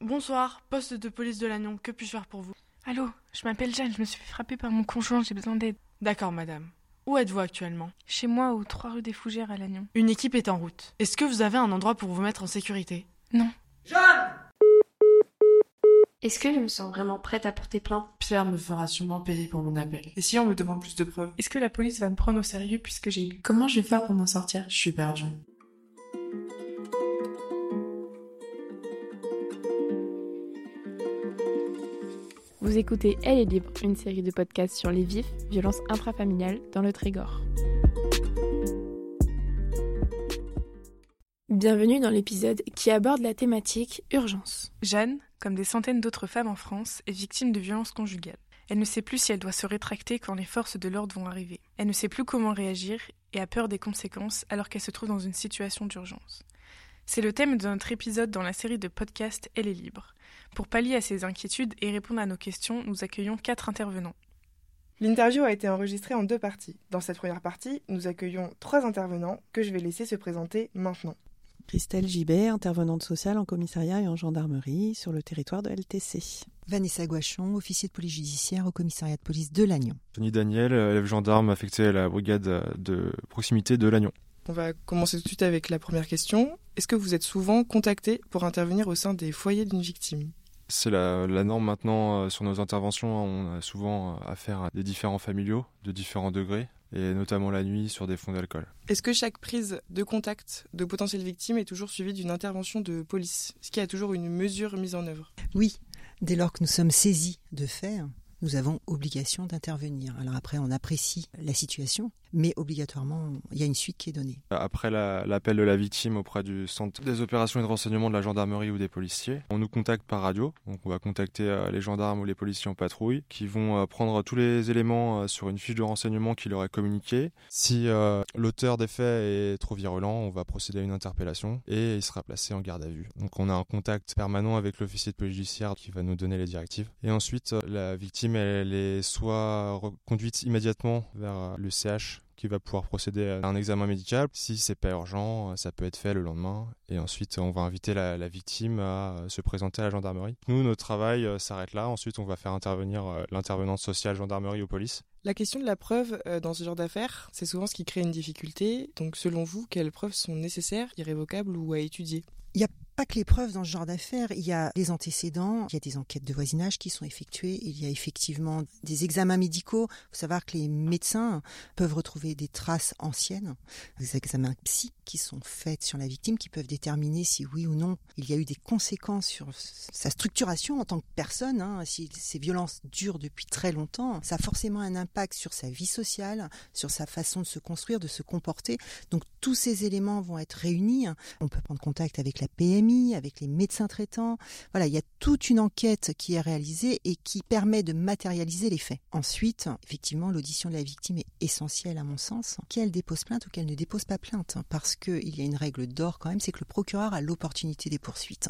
Bonsoir, poste de police de Lannion, que puis-je faire pour vous? Allô, je m'appelle Jeanne, je me suis fait frapper par mon conjoint, j'ai besoin d'aide. D'accord, madame. Où êtes-vous actuellement? Chez moi, aux 3 rue des Fougères à Lannion. Une équipe est en route. Est-ce que vous avez un endroit pour vous mettre en sécurité? Non. Jeanne Est-ce que je me sens vraiment prête à porter plainte? Pierre me fera sûrement payer pour mon appel. Et si on me demande plus de preuves? Est-ce que la police va me prendre au sérieux puisque j'ai eu Comment je vais faire pour m'en sortir? Je suis perdue. Vous écoutez Elle est libre, une série de podcasts sur les vifs, violences intrafamiliales dans le Trégor. Bienvenue dans l'épisode qui aborde la thématique urgence. Jeanne, comme des centaines d'autres femmes en France, est victime de violences conjugales. Elle ne sait plus si elle doit se rétracter quand les forces de l'ordre vont arriver. Elle ne sait plus comment réagir et a peur des conséquences alors qu'elle se trouve dans une situation d'urgence. C'est le thème de notre épisode dans la série de podcasts Elle est libre. Pour pallier à ces inquiétudes et répondre à nos questions, nous accueillons quatre intervenants. L'interview a été enregistrée en deux parties. Dans cette première partie, nous accueillons trois intervenants que je vais laisser se présenter maintenant. Christelle Gibet, intervenante sociale en commissariat et en gendarmerie sur le territoire de LTC. Vanessa Guachon, officier de police judiciaire au commissariat de police de Lannion. Tony Daniel, élève gendarme affecté à la brigade de proximité de Lannion. On va commencer tout de suite avec la première question. Est-ce que vous êtes souvent contacté pour intervenir au sein des foyers d'une victime? C'est la, la, norme maintenant euh, sur nos interventions. On a souvent euh, affaire à des différents familiaux de différents degrés et notamment la nuit sur des fonds d'alcool. Est-ce que chaque prise de contact de potentielles victimes est toujours suivie d'une intervention de police? Est-ce qu'il y a toujours une mesure mise en œuvre? Oui, dès lors que nous sommes saisis de faits, nous avons obligation d'intervenir. Alors après, on apprécie la situation, mais obligatoirement, il y a une suite qui est donnée. Après l'appel la, de la victime auprès du centre des opérations et de renseignement de la gendarmerie ou des policiers, on nous contacte par radio. Donc on va contacter euh, les gendarmes ou les policiers en patrouille qui vont euh, prendre tous les éléments euh, sur une fiche de renseignement qui leur est communiquée. Si l'auteur des faits est trop virulent, on va procéder à une interpellation et il sera placé en garde à vue. Donc on a un contact permanent avec l'officier de police judiciaire qui va nous donner les directives. Et ensuite, la victime elle est soit conduite immédiatement vers le CH qui va pouvoir procéder à un examen médical. Si c'est pas urgent, ça peut être fait le lendemain. Et ensuite, on va inviter la, la victime à se présenter à la gendarmerie. Nous, notre travail euh, s'arrête là. Ensuite, on va faire intervenir euh, l'intervenante sociale gendarmerie ou police. La question de la preuve euh, dans ce genre d'affaires, c'est souvent ce qui crée une difficulté. Donc, selon vous, quelles preuves sont nécessaires, irrévocables ou à étudier? Il y a pas que les preuves dans ce genre d'affaires, il y a des antécédents, il y a des enquêtes de voisinage qui sont effectuées, il y a effectivement des examens médicaux. Il faut savoir que les médecins peuvent retrouver des traces anciennes, des examens psy qui sont faits sur la victime qui peuvent déterminer si oui ou non il y a eu des conséquences sur sa structuration en tant que personne. Hein. Si ces violences durent depuis très longtemps, ça a forcément un impact sur sa vie sociale, sur sa façon de se construire, de se comporter. Donc tous ces éléments vont être réunis. On peut prendre contact avec la PMI avec les médecins traitants. Voilà, il y a toute une enquête qui est réalisée et qui permet de matérialiser les faits. Ensuite, effectivement, l'audition de la victime est essentielle à mon sens, qu'elle dépose plainte ou qu'elle ne dépose pas plainte, parce qu'il y a une règle d'or quand même, c'est que le procureur a l'opportunité des poursuites.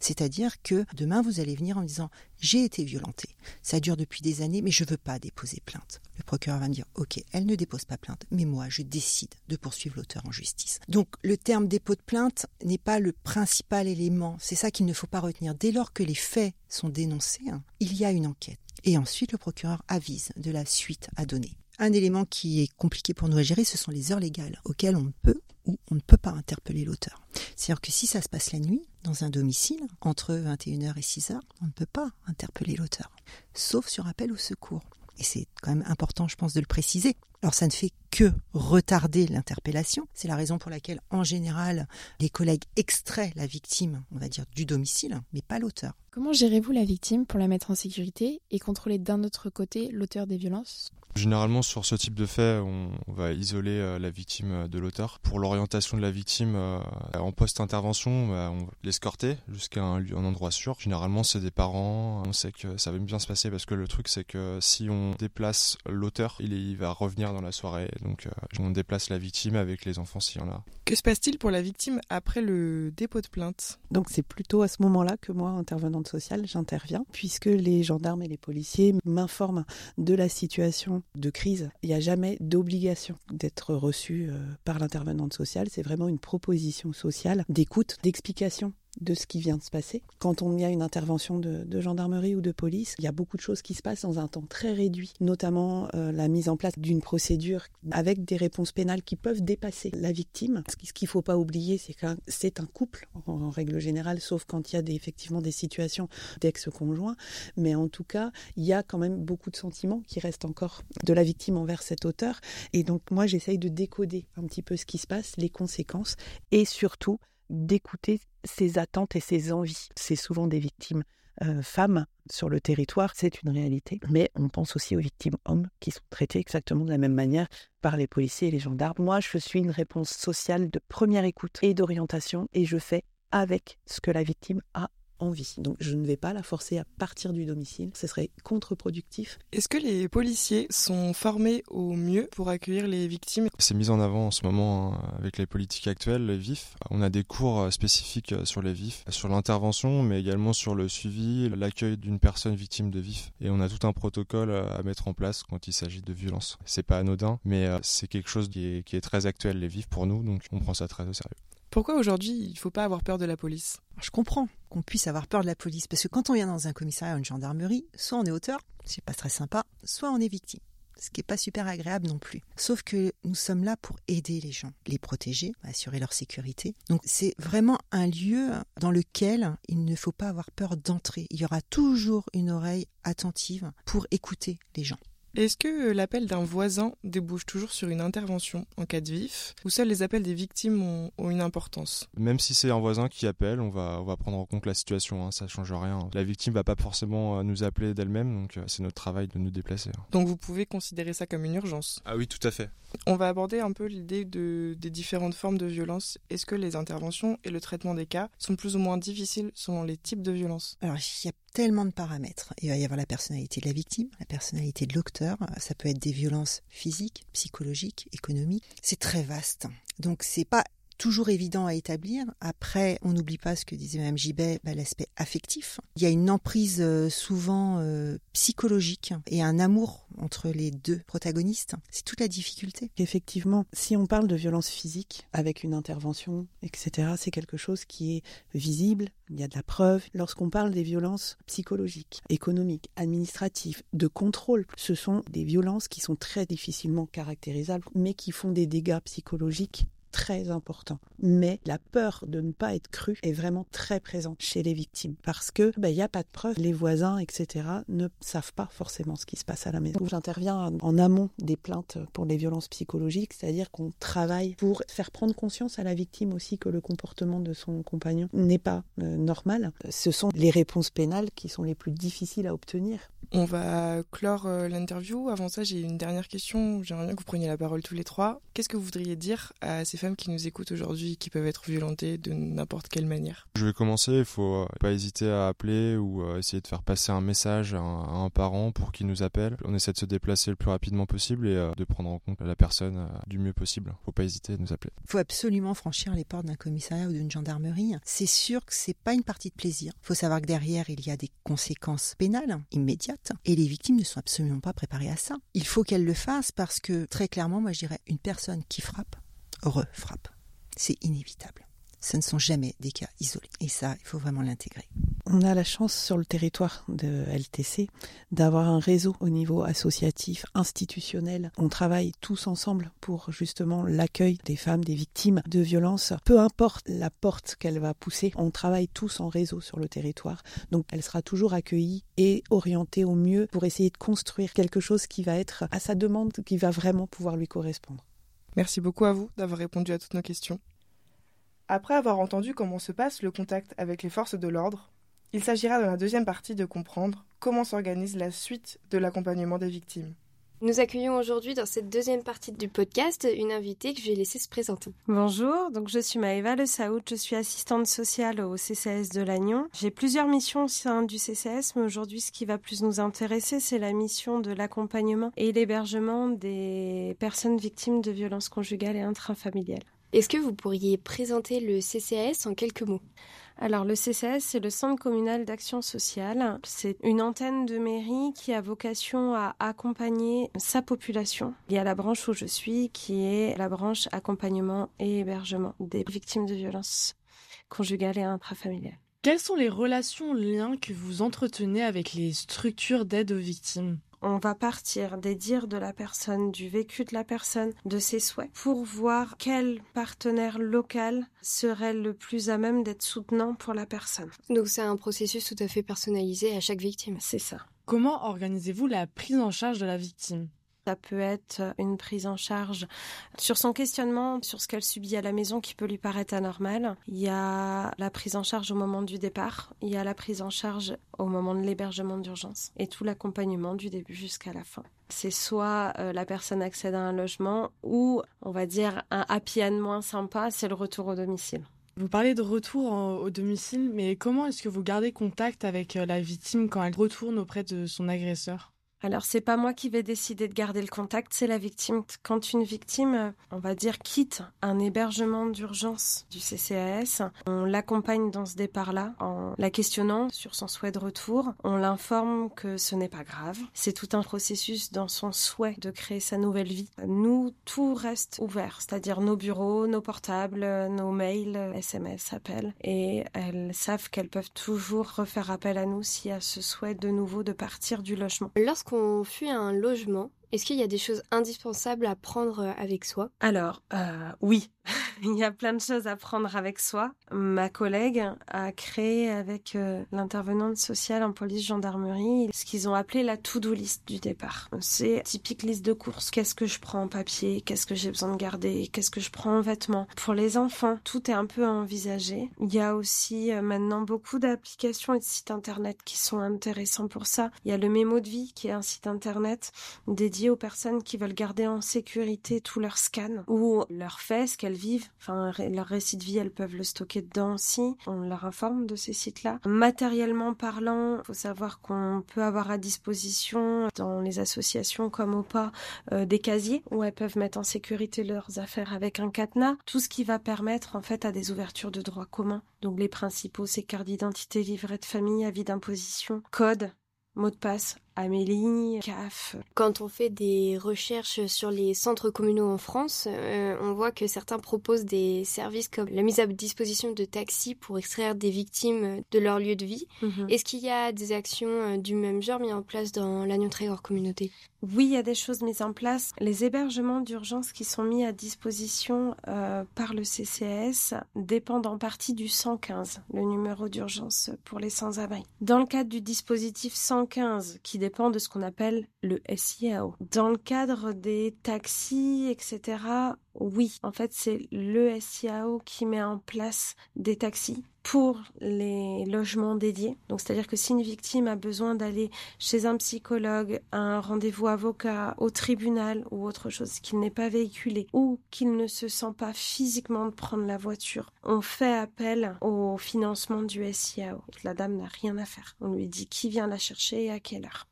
C'est-à-dire que demain, vous allez venir en me disant j'ai été violentée, ça dure depuis des années, mais je ne veux pas déposer plainte. Le procureur va me dire ok, elle ne dépose pas plainte, mais moi, je décide de poursuivre l'auteur en justice. Donc, le terme dépôt de plainte n'est pas le principal élément. C'est ça qu'il ne faut pas retenir. Dès lors que les faits sont dénoncés, hein, il y a une enquête. Et ensuite, le procureur avise de la suite à donner. Un élément qui est compliqué pour nous à gérer, ce sont les heures légales auxquelles on peut ou on ne peut pas interpeller l'auteur. C'est-à-dire que si ça se passe la nuit, dans un domicile, entre 21h et 6h, on ne peut pas interpeller l'auteur, sauf sur appel au secours. Et c'est quand même important, je pense, de le préciser. Alors ça ne fait que retarder l'interpellation. C'est la raison pour laquelle, en général, les collègues extraient la victime, on va dire, du domicile, mais pas l'auteur. Comment gérez-vous la victime pour la mettre en sécurité et contrôler d'un autre côté l'auteur des violences? Généralement, sur ce type de fait, on, va isoler euh, la victime de l'auteur. Pour l'orientation de la victime euh, en post-intervention, bah, on va l'escorter jusqu'à un, un, endroit sûr. Généralement, c'est des parents. On sait que ça va bien se passer parce que le truc, c'est que si on déplace l'auteur, il, il, va revenir dans la soirée. Donc, euh, on déplace la victime avec les enfants s'il y en a. Que se passe-t-il pour la victime après le dépôt de plainte? Donc, c'est plutôt à ce moment-là que moi, intervenante sociale, j'interviens, puisque les gendarmes et les policiers m'informent de la situation de crise, il n'y a jamais d'obligation d'être reçu euh, par l'intervenante sociale. C'est vraiment une proposition sociale d'écoute, d'explication de ce qui vient de se passer. Quand on y a une intervention de, gendarmerie ou de police, il y a beaucoup de choses qui se passent dans un temps très réduit, notamment euh, la mise en place d'une procédure avec des réponses pénales qui peuvent dépasser la victime. Ce qu'il ne faut pas oublier, c'est que c'est un couple en, règle générale, sauf quand il y a effectivement des situations d'ex-conjoints. Mais en tout cas, il y a quand même beaucoup de sentiments qui restent encore de la victime envers cet auteur. Et donc moi, j'essaye de décoder un petit peu ce qui se passe, les conséquences, et surtout d'écouter ses attentes et ses envies. C'est souvent des victimes euh, femmes sur le territoire, c'est une réalité. Mais on pense aussi aux victimes hommes qui sont traitées exactement de la même manière par les policiers et les gendarmes. Moi, je suis une réponse sociale de première écoute et d'orientation et je fais avec ce que la victime a envie. Donc je ne vais pas la forcer à partir du domicile, ce serait contre-productif. Est-ce que les policiers sont formés au mieux pour accueillir les victimes? C'est mis en avant en ce moment hein, avec les politiques actuelles, les vifs. On a des cours euh, spécifiques euh, sur les vifs, sur l'intervention, mais également sur le suivi, l'accueil d'une personne victime de vif. Et on a tout un protocole euh, à mettre en place quand il s'agit de violence. C'est pas anodin, mais c'est quelque chose qui est, qui est très actuel, les vifs, pour nous, donc on prend ça très au sérieux. Pourquoi aujourd'hui il ne faut pas avoir peur de la police? Je comprends qu'on puisse avoir peur de la police parce que quand on vient dans un commissariat ou une gendarmerie, soit on est auteur, c'est pas très sympa, soit on est victime ce qui n'est pas super agréable non plus. Sauf que nous sommes là pour aider les gens, les protéger, assurer leur sécurité. Donc c'est vraiment un lieu dans lequel il ne faut pas avoir peur d'entrer. Il y aura toujours une oreille attentive pour écouter les gens. Est-ce que l'appel d'un voisin débouche toujours sur une intervention en cas de vif ou seuls les appels des victimes ont, une importance? Même si c'est un voisin qui appelle, on va, on va prendre en compte la situation, hein, ça change rien. La victime va pas forcément euh, nous appeler d'elle-même, donc euh, c'est notre travail de nous déplacer. Hein. Donc vous pouvez considérer ça comme une urgence? Ah oui, tout à fait. On va aborder un peu l'idée de, des différentes formes de violence. Est-ce que les interventions et le traitement des cas sont plus ou moins difficiles selon les types de violences? Alors il y a tellement de paramètres. Il va y avoir la personnalité de la victime, la personnalité de l'auteur, ça peut être des violences physiques, psychologiques, économiques. C'est très vaste. Donc c'est pas toujours évident à établir. Après, on n'oublie pas ce que disait Mme Gibet, bah, l'aspect affectif. Il y a une emprise euh, souvent euh, psychologique et un amour entre les deux protagonistes. C'est toute la difficulté. Effectivement, si on parle de violence physique avec une intervention, etc., c'est quelque chose qui est visible, il y a de la preuve. Lorsqu'on parle des violences psychologiques, économiques, administratives, de contrôle, ce sont des violences qui sont très difficilement caractérisables, mais qui font des dégâts psychologiques très important. Mais la peur de ne pas être cru est vraiment très présente chez les victimes parce que il ben, n'y a pas de preuves. Les voisins, etc., ne savent pas forcément ce qui se passe à la maison. J'interviens en amont des plaintes pour les violences psychologiques, c'est-à-dire qu'on travaille pour faire prendre conscience à la victime aussi que le comportement de son compagnon n'est pas euh, normal. Ce sont les réponses pénales qui sont les plus difficiles à obtenir. On va clore euh, l'interview. Avant ça, j'ai une dernière question. J'aimerais bien que vous preniez la parole tous les trois. Qu'est-ce que vous voudriez dire à ces femmes qui nous écoutent aujourd'hui, qui peuvent être violentées de n'importe quelle manière Je vais commencer. Il faut euh, pas hésiter à appeler ou euh, essayer de faire passer un message à un, parent pour qu'il nous appelle. On essaie de se déplacer le plus rapidement possible et de prendre en compte la personne du mieux possible. Faut pas hésiter à nous appeler. Il faut absolument franchir les portes d'un commissariat ou d'une gendarmerie. C'est sûr que c'est pas une partie de plaisir. Il faut savoir que derrière, il y a des conséquences pénales immédiates et les victimes ne sont absolument pas préparées à ça. Il faut qu'elles le fassent parce que, très clairement, moi je dirais, une personne qui frappe, refrappe. C'est inévitable ce ne sont jamais des cas isolés. Et ça, il faut vraiment l'intégrer. On a la chance sur le territoire de LTC d'avoir un réseau au niveau associatif, institutionnel. On travaille tous ensemble pour justement l'accueil des femmes, des victimes de violences. Peu importe la porte qu'elle va pousser, on travaille tous en réseau sur le territoire. Donc elle sera toujours accueillie et orientée au mieux pour essayer de construire quelque chose qui va être à sa demande, qui va vraiment pouvoir lui correspondre. Merci beaucoup à vous d'avoir répondu à toutes nos questions. Après avoir entendu comment se passe le contact avec les forces de l'ordre, il s'agira dans la deuxième partie de comprendre comment s'organise la suite de l'accompagnement des victimes. Nous accueillons aujourd'hui dans cette deuxième partie du podcast une invitée que je vais laisser se présenter. Bonjour, donc je suis Maëva Le Saoud, je suis assistante sociale au CCS de Lannion. J'ai plusieurs missions au sein du CCS, mais aujourd'hui ce qui va plus nous intéresser, c'est la mission de l'accompagnement et l'hébergement des personnes victimes de violences conjugales et intrafamiliales. Est-ce que vous pourriez présenter le CCAS en quelques mots? Alors le CCS, c'est le Centre communal d'action sociale. C'est une antenne de mairie qui a vocation à accompagner sa population. Il y a la branche où je suis qui est la branche accompagnement et hébergement des victimes de violences conjugale et intrafamiliale. Quelles sont les relations, liens que vous entretenez avec les structures d'aide aux victimes? On va partir des dires de la personne, du vécu de la personne, de ses souhaits, pour voir quel partenaire local serait le plus à même d'être soutenant pour la personne. Donc c'est un processus tout à fait personnalisé à chaque victime. C'est ça. Comment organisez-vous la prise en charge de la victime? Ça peut être une prise en charge sur son questionnement, sur ce qu'elle subit à la maison qui peut lui paraître anormal. Il y a la prise en charge au moment du départ, il y a la prise en charge au moment de l'hébergement d'urgence et tout l'accompagnement du début jusqu'à la fin. C'est soit euh, la personne accède à un logement ou, on va dire, un happy end moins sympa, c'est le retour au domicile. Vous parlez de retour au domicile, mais comment est-ce que vous gardez contact avec euh, la victime quand elle retourne auprès de son agresseur? Alors c'est pas moi qui vais décider de garder le contact, c'est la victime. Quand une victime, on va dire, quitte un hébergement d'urgence du CCAS, on l'accompagne dans ce départ-là en la questionnant sur son souhait de retour. On l'informe que ce n'est pas grave. C'est tout un processus dans son souhait de créer sa nouvelle vie. Nous, tout reste ouvert, c'est-à-dire nos bureaux, nos portables, nos mails, SMS, appels. Et elles savent qu'elles peuvent toujours refaire appel à nous s'il y a ce souhait de nouveau de partir du logement. Lorsqu'on on fuit un logement, est-ce qu'il y a des choses indispensables à prendre euh, avec soi? Alors, euh, oui. il y a plein de choses à prendre avec soi. Ma collègue a créé avec euh, l'intervenante sociale en police gendarmerie ce qu'ils ont appelé la to-do list du départ. C'est typique liste de courses. Qu'est-ce que je prends en papier? Qu'est-ce que j'ai besoin de garder? Qu'est-ce que je prends en vêtements? Pour les enfants, tout est un peu à envisager. Il y a aussi euh, maintenant beaucoup d'applications et de sites internet qui sont intéressants pour ça. Il y a le Mémo de vie qui est un site internet dédié aux personnes qui veulent garder en sécurité tout leur scan ou leur fait, ce qu'elles vivent Enfin, leur récit de vie, elles peuvent le stocker dedans aussi. On leur informe de ces sites-là. Matériellement parlant, faut savoir qu'on peut avoir à disposition dans les associations comme au pas euh, des casiers où elles peuvent mettre en sécurité leurs affaires avec un cadenas. Tout ce qui va permettre en fait à des ouvertures de droits communs. Donc les principaux, c'est carte d'identité, livret de famille, avis d'imposition, code, mot de passe, Amélie, CAF. Quand on fait des recherches sur les centres communaux en France, euh, on voit que certains proposent des services comme la mise à disposition de taxis pour extraire des victimes de leur lieu de vie. Mhm. Est-ce qu'il y a des actions euh, du même genre mises en place dans l'Agnon Trégor Communauté? Oui, il y a des choses mises en place. Les hébergements d'urgence qui sont mis à disposition euh, par le CCAS dépendent en partie du 115, le numéro d'urgence pour les sans-abri. Dans le cadre du dispositif 115 qui dépend de ce qu'on appelle le SIAO. Dans le cadre des taxis, etc., oui, en fait, c'est le SIAO qui met en place des taxis pour les logements dédiés. Donc, c'est-à-dire que si une victime a besoin d'aller chez un psychologue, un rendez-vous avocat, au tribunal ou autre chose, qu'il n'est pas véhiculé ou qu'il ne se sent pas physiquement de prendre la voiture, on fait appel au financement du SIAO. La dame n'a rien à faire. On lui dit qui vient la chercher et à quelle heure.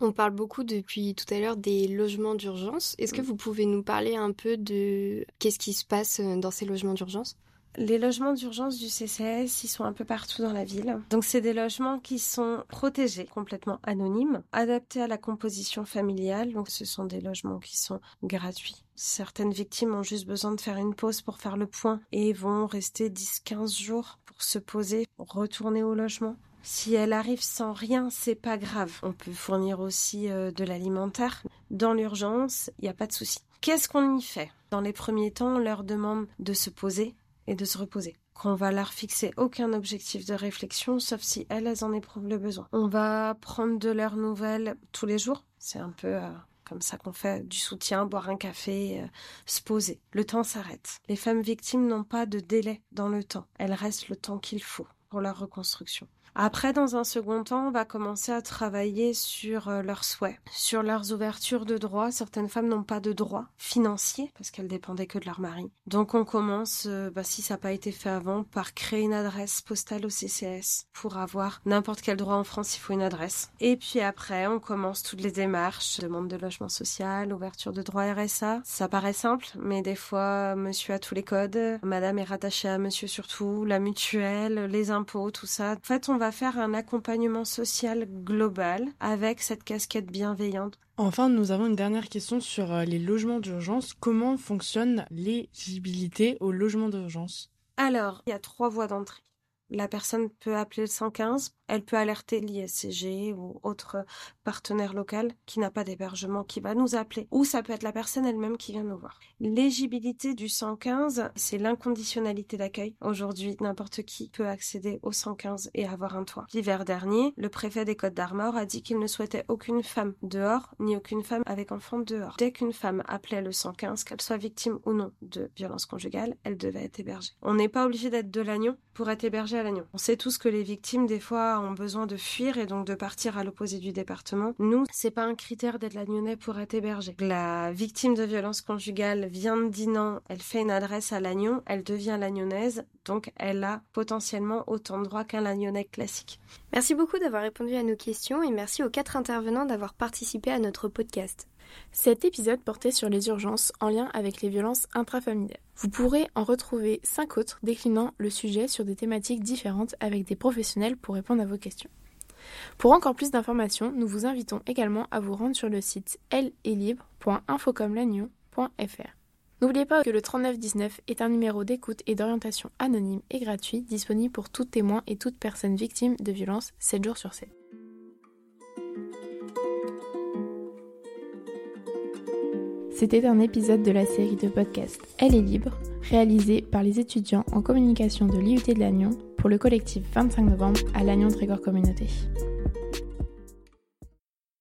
On parle beaucoup depuis tout à l'heure des logements d'urgence. Est-ce que mm. vous pouvez nous parler un peu de qu'est-ce qui se passe euh, dans ces logements d'urgence? Les logements d'urgence du CCS, ils sont un peu partout dans la ville. Donc c'est des logements qui sont protégés, complètement anonymes, adaptés à la composition familiale. Donc ce sont des logements qui sont gratuits. Certaines victimes ont juste besoin de faire une pause pour faire le point et vont rester 10-15 jours pour se poser, retourner au logement. Si elle arrive sans rien, c'est pas grave. On peut fournir aussi euh, de l'alimentaire. Dans l'urgence, il n'y a pas de souci. Qu'est-ce qu'on y fait? Dans les premiers temps, on leur demande de se poser et de se reposer. Qu'on va leur fixer aucun objectif de réflexion, sauf si elles, elles en éprouvent le besoin. On va prendre de leurs nouvelles tous les jours. C'est un peu euh, comme ça qu'on fait du soutien, boire un café, euh, se poser. Le temps s'arrête. Les femmes victimes n'ont pas de délai dans le temps. Elles restent le temps qu'il faut pour leur reconstruction. Après, dans un second temps, on va commencer à travailler sur euh, leurs souhaits, sur leurs ouvertures de droits. Certaines femmes n'ont pas de droits financiers parce qu'elles dépendaient que de leur mari. Donc on commence, euh, bah, si ça n'a pas été fait avant, par créer une adresse postale au CCS. Pour avoir n'importe quel droit en France, il faut une adresse. Et puis après, on commence toutes les démarches, demande de logement social, ouverture de droit RSA. Ça paraît simple, mais des fois, monsieur a tous les codes, madame est rattachée à monsieur surtout, la mutuelle, les impôts, tout ça. En fait, on va faire un accompagnement social global avec cette casquette bienveillante. Enfin, nous avons une dernière question sur euh, les logements d'urgence. Comment fonctionne l'éligibilité aux logements d'urgence? Alors, il y a trois voies d'entrée. La personne peut appeler le 115 elle peut alerter l'ISCG ou autre partenaire local qui n'a pas d'hébergement qui va nous appeler. Ou ça peut être la personne elle-même qui vient nous voir. L'éligibilité du 115, c'est l'inconditionnalité d'accueil. Aujourd'hui, n'importe qui peut accéder au 115 et avoir un toit. L'hiver dernier, le préfet des Côtes d'Armor a dit qu'il ne souhaitait aucune femme dehors, ni aucune femme avec enfant dehors. Dès qu'une femme appelait le 115, qu'elle soit victime ou non de violence conjugale, elle devait être hébergée. On n'est pas obligé d'être de l'agneau pour être hébergé à l'agneau. On sait tous que les victimes, des fois, ont besoin de fuir et donc de partir à l'opposé du département. Nous, c'est pas un critère d'être Lagnonnais pour être hébergé. La victime de violence conjugale vient de Dinan, elle fait une adresse à Lannion, elle devient lagnonnaise, donc elle a potentiellement autant de droits qu'un lagnonnais classique. Merci beaucoup d'avoir répondu à nos questions et merci aux quatre intervenants d'avoir participé à notre podcast. Cet épisode portait sur les urgences en lien avec les violences intrafamiliales. Vous pourrez en retrouver cinq autres déclinant le sujet sur des thématiques différentes avec des professionnels pour répondre à vos questions. Pour encore plus d'informations, nous vous invitons également à vous rendre sur le site libre.infocomlagnon.fr. N'oubliez pas que le 3919 est un numéro d'écoute et d'orientation anonyme et gratuit disponible pour tout témoin et toute personne victime de violences 7 jours sur 7. C'était un épisode de la série de podcast Elle est libre, réalisé par les étudiants en communication de l'IUT de Lannion pour le collectif 25 novembre à Lannion Trégor Communauté.